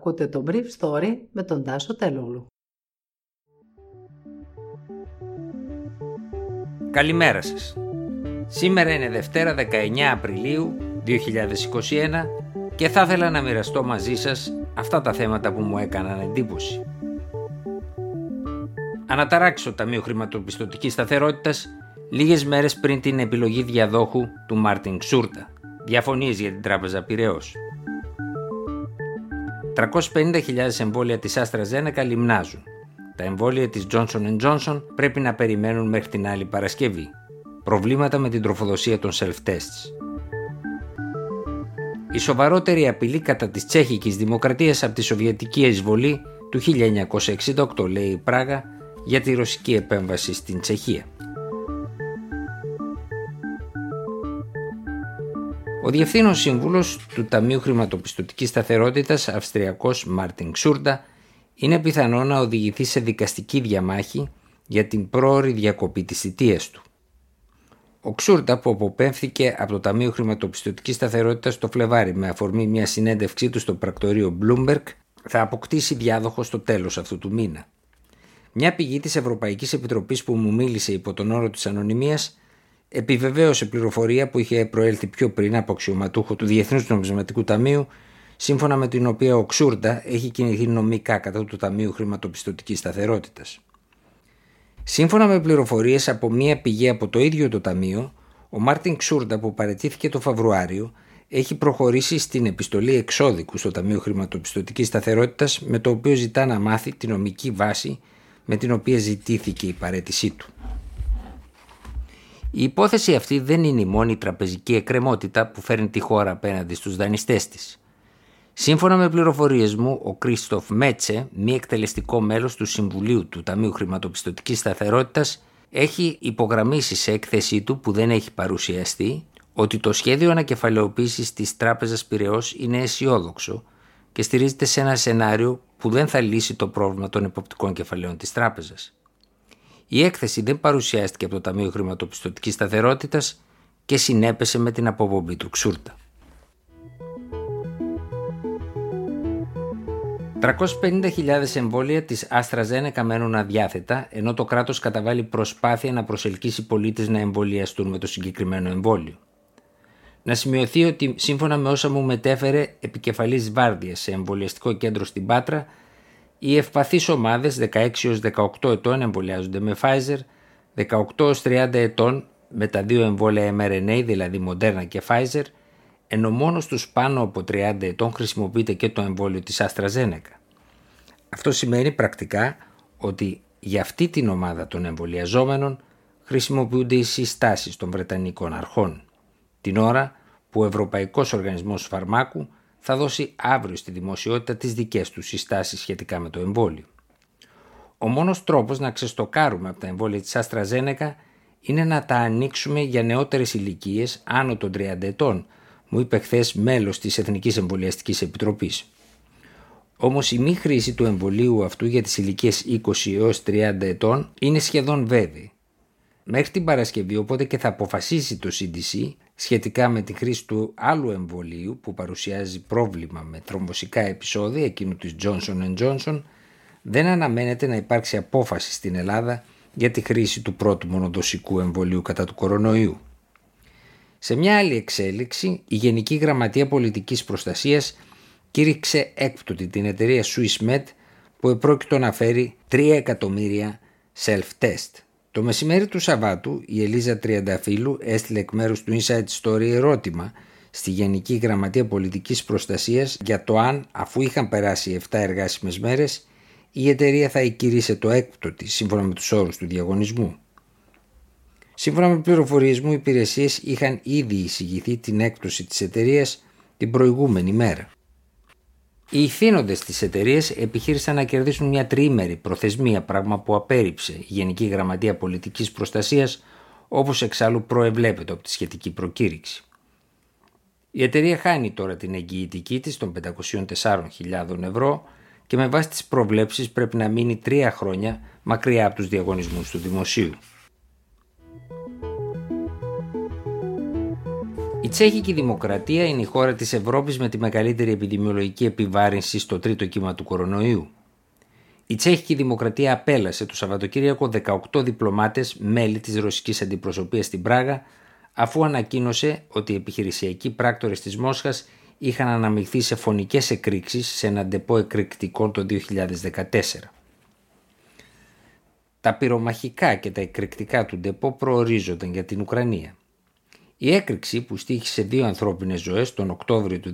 Ακούτε το Brief Story με τον Τάσο Τελούλου. Καλημέρα σας. Σήμερα είναι Δευτέρα 19 Απριλίου 2021 και θα ήθελα να μοιραστώ μαζί σας αυτά τα θέματα που μου έκαναν εντύπωση. Αναταράξει το Ταμείο Χρηματοπιστωτικής Σταθερότητας λίγες μέρες πριν την επιλογή διαδόχου του Μάρτιν Ξούρτα. Διαφωνίες για την Τράπεζα Πυραιός. 350.000 εμβόλια της AstraZeneca λιμνάζουν. Τα εμβόλια της Johnson Johnson πρέπει να περιμένουν μέχρι την άλλη Παρασκευή. Προβλήματα με την τροφοδοσία των self-tests. Η σοβαρότερη απειλή κατά της τσέχικης δημοκρατίας από τη σοβιετική εισβολή του 1968 λέει η Πράγα για τη ρωσική επέμβαση στην Τσεχία. Ο Διευθύνων Σύμβουλος του Ταμείου Χρηματοπιστωτικής Σταθερότητας, Αυστριακός Μάρτιν Ξούρντα, είναι πιθανό να οδηγηθεί σε δικαστική διαμάχη για την πρόορη διακοπή της θητείας του. Ο Ξούρντα, που αποπέμφθηκε από το Ταμείο Χρηματοπιστωτικής Σταθερότητας το Φλεβάρι με αφορμή μια συνέντευξή του στο πρακτορείο Bloomberg, θα αποκτήσει διάδοχο στο τέλος αυτού του μήνα. Μια πηγή της Ευρωπαϊκής Επιτροπής που μου μίλησε υπό τον όρο της ανωνυμίας επιβεβαίωσε πληροφορία που είχε προέλθει πιο πριν από αξιωματούχο του Διεθνούς Νομισματικού Ταμείου, σύμφωνα με την οποία ο Ξούρντα έχει κινηθεί νομικά κατά του Ταμείου Χρηματοπιστωτικής Σταθερότητας. Σύμφωνα με πληροφορίες από μία πηγή από το ίδιο το Ταμείο, ο Μάρτιν Ξούρντα που παρετήθηκε το Φεβρουάριο έχει προχωρήσει στην επιστολή εξώδικου στο Ταμείο Χρηματοπιστωτικής Σταθερότητας με το οποίο ζητά να μάθει τη νομική βάση με την οποία ζητήθηκε η παρέτησή του. Η υπόθεση αυτή δεν είναι η μόνη τραπεζική εκκρεμότητα που φέρνει τη χώρα απέναντι στους δανειστές της. Σύμφωνα με πληροφορίες μου, ο Κρίστοφ Μέτσε, μη εκτελεστικό μέλος του Συμβουλίου του Ταμείου Χρηματοπιστωτικής Σταθερότητας, έχει υπογραμμίσει σε έκθεσή του που δεν έχει παρουσιαστεί ότι το σχέδιο ανακεφαλαιοποίησης της Τράπεζας Πυραιός είναι αισιόδοξο και στηρίζεται σε ένα σενάριο που δεν θα λύσει το πρόβλημα των εποπτικών κεφαλαίων της τράπεζας. Η έκθεση δεν παρουσιάστηκε από το Ταμείο Χρηματοπιστωτικής Σταθερότητας και συνέπεσε με την αποπομπή του Ξούρτα. 350.000 εμβόλια της AstraZeneca μένουν αδιάθετα, ενώ το κράτος καταβάλει προσπάθεια να προσελκύσει πολίτες να εμβολιαστούν με το συγκεκριμένο εμβόλιο. Να σημειωθεί ότι σύμφωνα με όσα μου μετέφερε επικεφαλής βάρδιας σε εμβολιαστικό κέντρο στην Πάτρα, οι ευπαθείς ομάδες 16-18 ετών εμβολιάζονται με Pfizer, 18-30 ετών με τα δύο εμβόλια mRNA, δηλαδή Moderna και Pfizer, ενώ μόνος στους πάνω από 30 ετών χρησιμοποιείται και το εμβόλιο της AstraZeneca. Αυτό σημαίνει πρακτικά ότι για αυτή την ομάδα των εμβολιαζόμενων χρησιμοποιούνται οι συστάσεις των Βρετανικών αρχών, την ώρα που ο Ευρωπαϊκός Οργανισμός Φαρμάκου θα δώσει αύριο στη δημοσιότητα τις δικές του συστάσεις σχετικά με το εμβόλιο. Ο μόνος τρόπος να ξεστοκάρουμε από τα εμβόλια της AstraZeneca είναι να τα ανοίξουμε για νεότερες ηλικίες άνω των 30 ετών, μου είπε χθες μέλος της Εθνικής Εμβολιαστικής Επιτροπής. Όμως η μη χρήση του εμβολίου αυτού για τις ηλικίες 20 έως 30 ετών είναι σχεδόν βέβαιη. Μέχρι την Παρασκευή οπότε και θα αποφασίσει το CDC σχετικά με τη χρήση του άλλου εμβολίου που παρουσιάζει πρόβλημα με τρομβωσικά επεισόδια εκείνου της Johnson Johnson δεν αναμένεται να υπάρξει απόφαση στην Ελλάδα για τη χρήση του πρώτου μονοδοσικού εμβολίου κατά του κορονοϊού. Σε μια άλλη εξέλιξη, η Γενική Γραμματεία Πολιτικής Προστασίας κήρυξε έκπτωτη την εταιρεία SwissMed που επρόκειτο να φέρει 3 εκατομμύρια self-test το μεσημέρι του Σαββάτου η Ελίζα Τριανταφύλου έστειλε εκ μέρους του Inside Story ερώτημα στη Γενική Γραμματεία Πολιτικής Προστασίας για το αν αφού είχαν περάσει 7 εργάσιμες μέρες η εταιρεία θα εκκηρύσει το έκπτω της σύμφωνα με τους όρους του διαγωνισμού. Σύμφωνα με πληροφορίες μου οι υπηρεσίες είχαν ήδη εισηγηθεί την έκπτωση της εταιρείας την προηγούμενη μέρα. Οι ηθήνοντες της εταιρείας επιχείρησαν να κερδίσουν μια τριήμερη προθεσμία, πράγμα που απέρριψε η Γενική Γραμματεία Πολιτικής Προστασίας, όπως εξάλλου προεβλέπεται από τη σχετική προκήρυξη. Η εταιρεία χάνει τώρα την εγγυητική της των 504.000 ευρώ και με βάση τις προβλέψεις πρέπει να μείνει τρία χρόνια μακριά από τους διαγωνισμούς του δημοσίου. Τσέχικη Δημοκρατία είναι η χώρα της Ευρώπης με τη μεγαλύτερη επιδημιολογική επιβάρυνση στο τρίτο κύμα του κορονοϊού. Η Τσέχικη Δημοκρατία απέλασε το Σαββατοκύριακο 18 διπλωμάτες μέλη της ρωσικής αντιπροσωπείας στην Πράγα αφού ανακοίνωσε ότι οι επιχειρησιακοί πράκτορες της Μόσχας είχαν αναμειχθεί σε φωνικές εκρήξεις σε ένα ντεπό εκρηκτικό το 2014. Τα πυρομαχικά και τα εκρηκτικά του ντεπό προορίζονταν για την Ουκρανία. Η έκρηξη που στήχησε δύο ανθρώπινες ζωές τον Οκτώβριο του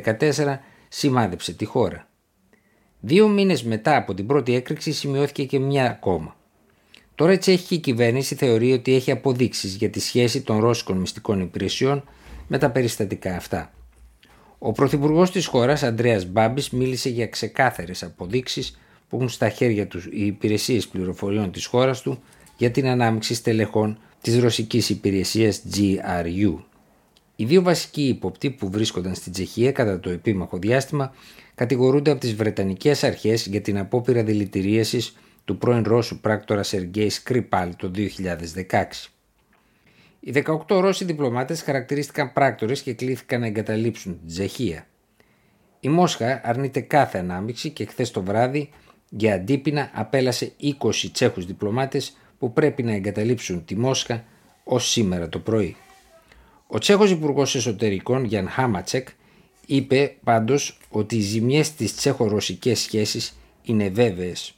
2014 σημάδεψε τη χώρα. Δύο μήνες μετά από την πρώτη έκρηξη σημειώθηκε και μια ακόμα. Τώρα η τσέχικη κυβέρνηση θεωρεί ότι έχει αποδείξεις για τη σχέση των ρώσικων μυστικών υπηρεσιών με τα περιστατικά αυτά. Ο πρωθυπουργός της χώρας, Αντρέας Μπάμπης, μίλησε για ξεκάθαρες αποδείξεις που έχουν στα χέρια τους οι υπηρεσίες πληροφοριών της χώρας του για την ανάμειξη στελεχών της ρωσικής υπηρεσίας GRU. Οι δύο βασικοί υποπτοί που βρίσκονταν στην Τσεχία κατά το επίμαχο διάστημα κατηγορούνται από τις Βρετανικές αρχές για την απόπειρα δηλητηρίασης του πρώην Ρώσου πράκτορα Σεργέη Σκρίπαλ το 2016. Οι 18 Ρώσοι διπλωμάτες χαρακτηρίστηκαν πράκτορες και κλήθηκαν να εγκαταλείψουν την Τσεχία. Η Μόσχα αρνείται κάθε ανάμειξη και χθες το βράδυ για αντίπεινα απέλασε 20 Τσέχους διπλωμάτες που πρέπει να εγκαταλείψουν τη Μόσχα ως σήμερα το πρωί. Ο Τσέχος Υπουργός Εσωτερικών Γιάν Χάματσεκ είπε πάντως ότι οι ζημιές στις τσέχο-ρωσικές σχέσεις είναι βέβαιες.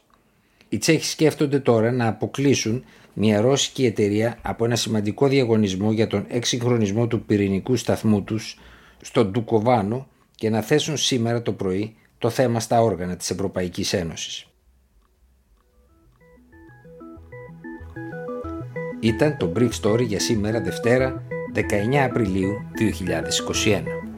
Οι Τσέχοι σκέφτονται τώρα να αποκλείσουν μια ρώσικη εταιρεία από ένα σημαντικό διαγωνισμό για τον εξυγχρονισμό του πυρηνικού σταθμού τους στο Ντουκοβάνο και να θέσουν σήμερα το πρωί το θέμα στα όργανα της Ευρωπαϊκής Ένωσης. Ήταν το Brief Story για σήμερα Δευτέρα 19 Απριλίου 2021.